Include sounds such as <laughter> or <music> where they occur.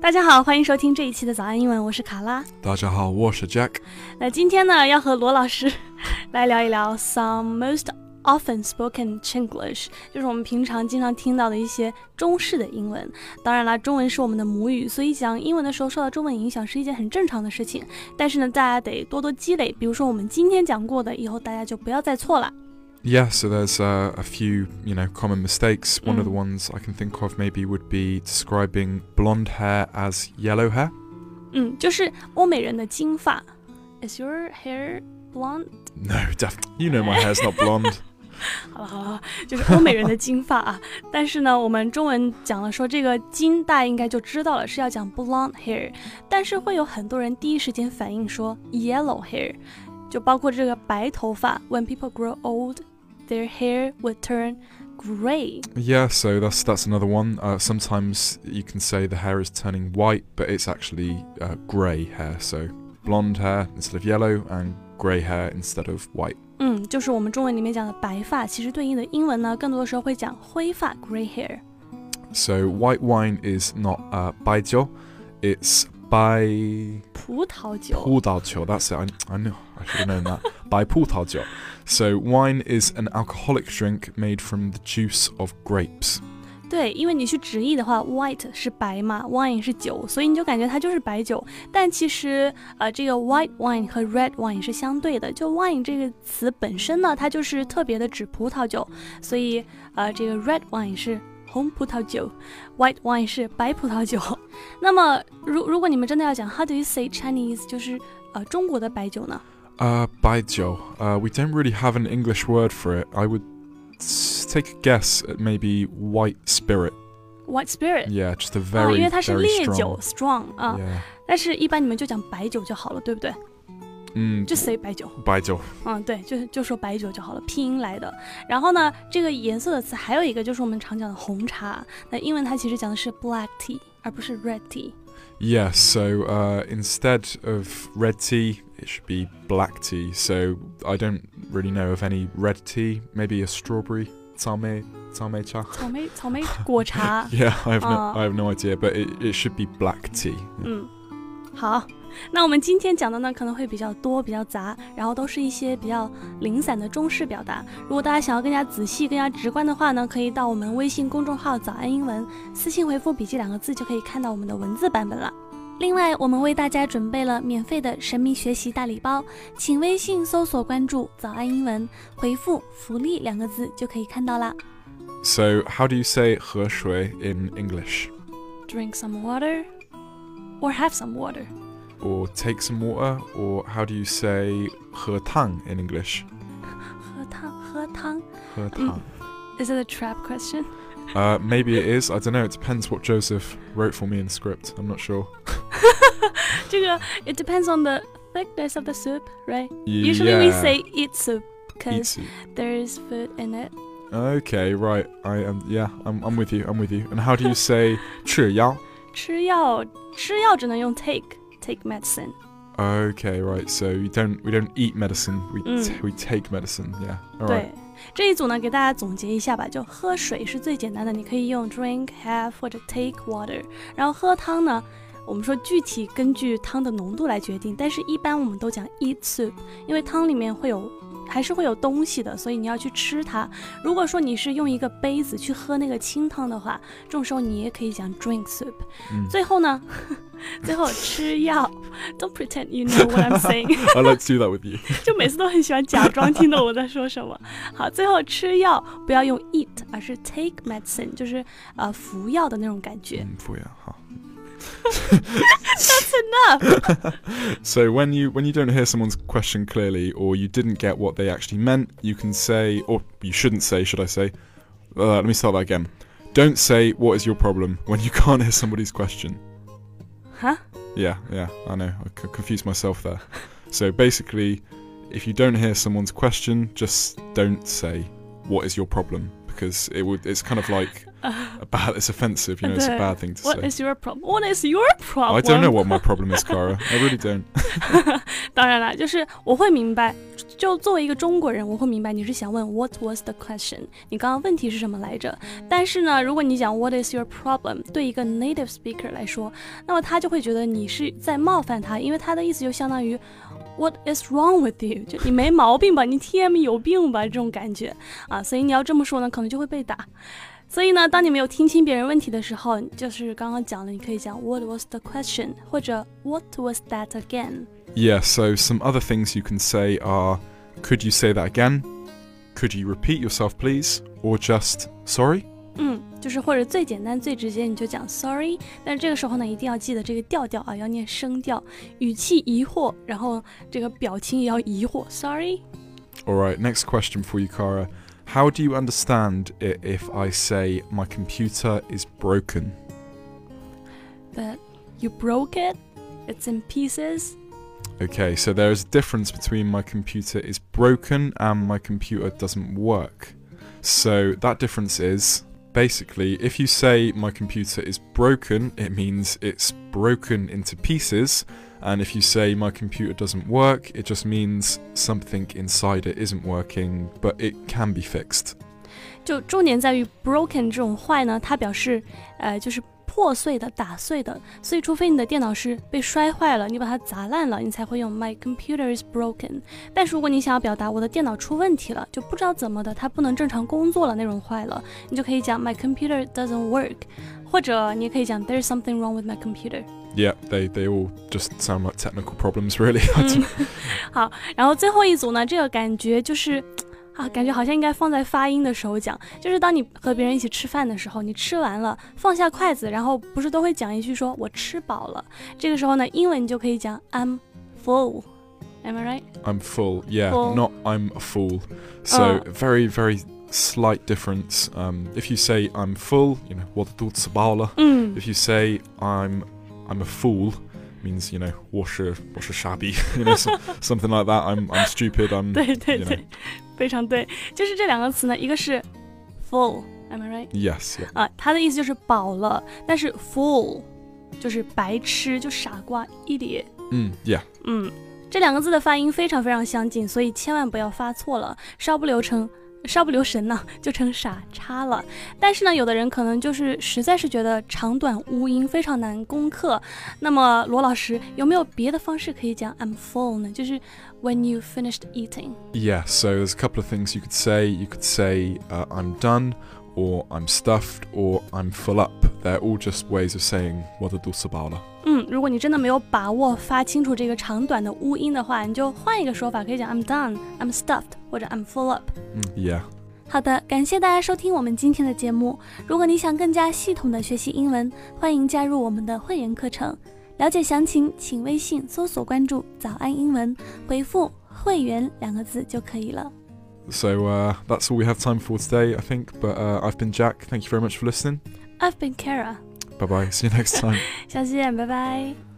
大家好，欢迎收听这一期的早安英文，我是卡拉。大家好，我是 Jack。那今天呢，要和罗老师来聊一聊 some most often spoken Chinglish，就是我们平常经常听到的一些中式的英文。当然啦，中文是我们的母语，所以讲英文的时候受到中文影响是一件很正常的事情。但是呢，大家得多多积累，比如说我们今天讲过的，以后大家就不要再错了。Yeah, so there's uh, a few, you know, common mistakes. One of the ones I can think of maybe would be describing blonde hair as yellow hair. 嗯，就是欧美人的金发。Is your hair blonde? No, definitely. You know my hair's not blonde. <laughs> 好了好了，就是欧美人的金发啊。但是呢，我们中文讲了说这个金，大家应该就知道了是要讲 blonde hair。但是会有很多人第一时间反应说 yellow hair，就包括这个白头发。When people grow old their hair would turn grey. Yeah, so that's that's another one. Uh, sometimes you can say the hair is turning white, but it's actually uh, grey hair. So blonde hair instead of yellow, and grey hair instead of white. 嗯，就是我们中文里面讲的白发，其实对应的英文呢，更多的时候会讲灰发 （grey hair）。So white wine is not uh, 白酒, it's 白葡萄酒。葡萄酒. That's it. I, I know. I should have known that. <laughs> 白葡萄酒. So wine is an alcoholic drink made from the juice of grapes. 对，因为你去直译的话，white 是白嘛，wine 是酒，所以你就感觉它就是白酒。但其实，呃，这个 white wine 和 red wine 是相对的。就 wine 这个词本身呢，它就是特别的指葡萄酒，所以，呃，这个 red wine 是 红葡萄酒，white wine 是白葡萄酒。那么，如如果你们真的要讲，how <laughs> do you say Chinese，就是呃中国的白酒呢？uh, baijiu. Uh, we don't really have an English word for it. I would take a guess at maybe white spirit. White spirit. Yeah, just a very, 啊，因为它是 very 烈 strong. 酒 strong 啊 Yeah. 但是一般你们就讲白酒就好了，对不对 ？Mm, 就 say 白酒。baijiu. 嗯，对，就就说白酒就好了，拼音来的。然后呢，这个颜色的词还有一个就是我们常讲的红茶，那英文它其实讲的是 black tea，而不是 red tea。Yeah, so uh, instead of red tea, it should be black tea. So I don't really know of any red tea. Maybe a strawberry tsame tsame cha. 草莓草莓果茶。Yeah, I have no Ah. I have no idea, but it, it should be black tea. 嗯，好，那我们今天讲的呢可能会比较多、比较杂，然后都是一些比较零散的中式表达。如果大家想要更加仔细、更加直观的话呢，可以到我们微信公众号“早安英文”私信回复“笔记”两个字，就可以看到我们的文字版本了。另外，我们为大家准备了免费的神秘学习大礼包，请微信搜索关注“早安英文”，回复“福利”两个字就可以看到啦。So how do you say 喝水 in English? Drink some water, or have some water. Or take some water? Or how do you say 喝汤 in English? 喝汤，喝汤。喝汤. Is it a trap question? Uh, maybe it is. I don't know. It depends what Joseph wrote for me in the script. I'm not sure. <laughs> 这个 it depends on the thickness of the soup, right? Usually we Yeah. say eat soup because Eat soup. there is food in it. Okay, right. I am. Yeah, I'm. I'm with you. I'm with you. And how do you say <laughs> 吃药? 吃药，吃药只能用 take take medicine. Okay, right. So we don't. We don't eat medicine. We Mm. t- we take medicine. Yeah. All 对 right.，这一组呢，给大家总结一下吧。就喝水是最简单的，你可以用 drink、have 或者 take water。然后喝汤呢， 我们说具体根据汤的浓度来决定，但是一般我们都讲 eat soup，因为汤里面会有。还是会有东西的，所以你要去吃它。如果说你是用一个杯子去喝那个清汤的话，这种时候你也可以讲 drink soup。Mm. 最后呢，<laughs> 最后吃药，Don't pretend you know what I'm saying。<laughs> I like to do that with you. 就每次都很喜欢假装听懂我在说什么。好，最后吃药不要用 eat，而是 take medicine，就是呃服药的那种感觉。Mm, for you, huh? That's enough。So <laughs> when you when you don't hear someone's question clearly or you didn't get what they actually meant, you can say or you shouldn't say, should I say? Uh, let me start that again. Don't say what is your problem <laughs> when you can't hear somebody's question. Huh? Yeah, yeah, I know. I c- confused myself there. So basically, if you don't hear someone's question, just don't say what is your problem because it would it's kind of like bad. It's offensive. You know, it's a 对 bad thing to What say. is your problem? What is your problem? I don't know what my problem is, Cara. I really don't. <laughs> <laughs> 当然啦，就是我会明白，就作为一个中国人，我会明白你是想问 What was the question？你刚刚问题是什么来着？但是呢，如果你讲 What is your problem？对一个 native speaker 来说，那么他就会觉得你是在冒犯他，因为他的意思就相当于 What is wrong with you？就你没毛病吧？你 TM 有病吧？这种感觉啊，所以你要这么说呢，可能就会被打。 所以呢，当你没有听清别人问题的时候，就是刚刚讲的，你可以讲 What was the question？或者 What was that again？ Yeah, so some other things you can say are Could you say that again? Could you repeat yourself, please? Or just Sorry? 嗯，就是或者最简单、最直接，你就讲 sorry。但是这个时候呢，一定要记得这个调调啊，要念声调，语气疑惑，然后这个表情也要疑惑。Sorry， Alright, next question for you, Cara. How do you understand it if I say my computer is broken? but you broke it. It's in pieces. Okay, so there is a difference between my computer is broken and my computer doesn't work. So that difference is basically if you say my computer is broken, it means it's broken into pieces. And if you say my computer doesn't work, it just means something inside it isn't working, but it can be fixed. 就重点在于 broken 这种坏呢，它表示呃就是 破碎的、打碎的。所以除非你的电脑是被摔坏了，你把它砸烂了，你才会用 my computer is broken。但是如果你想要表达我的电脑出问题了，就不知道怎么的，它不能正常工作了那种坏了，你就可以讲 my computer doesn't work，或者你也可以讲 there's something wrong with my computer。Yeah, they, they all just sound like technical problems, really. 嗯，好，然后最后一组呢，这个感觉就是。啊，感觉好像应该放在发音的时候讲，就是当你和别人一起吃饭的时候，你吃完了放下筷子，然后不是都会讲一句说“我吃饱了”，这个时候呢，英文你就可以讲 I'm full，am I right？I'm full. Yeah, Full. not I'm a fool. So Oh. very very slight difference. Um, if you say I'm full, you know what the sabala. 嗯 If you say I'm I'm a fool, means you know 我是我是傻逼 you know so, something like that. I'm I'm stupid. I'm 对对 you know. 对，非常对，就是这两个词呢，一个是 full，am I right？yes. Yeah. 啊，它的意思就是饱了，但是 full 就是白痴，就傻瓜，idiot。Mm, yeah. 嗯，这两个字的发音非常非常相近，所以千万不要发错了，稍不留成。稍不留神呢，就成傻叉了。但是呢，有的人可能就是实在是觉得长短乌音非常难攻克。那么罗老师有没有别的方式可以讲 I'm full 呢？就是 when you finished eating。 Yeah. So there's a couple of things you could say. You could say uh, I'm done, or I'm stuffed, or I'm full up. They're all just ways of saying what the sabala. 嗯，如果你真的没有把握发清楚这个长短的乌音的话，你就换一个说法，可以讲 I'm done, I'm stuffed 或者 I'm full up。 Mm, yeah. 好的，感谢大家收听我们今天的节目。如果你想更加系统的学习英文，欢迎加入我们的会员课程。了解详情，请微信搜索关注“早安英文”，回复“会员”两个字就可以了。 So uh, that's all we have time for today, I think. But uh, I've been Jack. Thank you very much for listening. I've been Kara， Bye bye. See you next time. <laughs> 下期见，拜拜。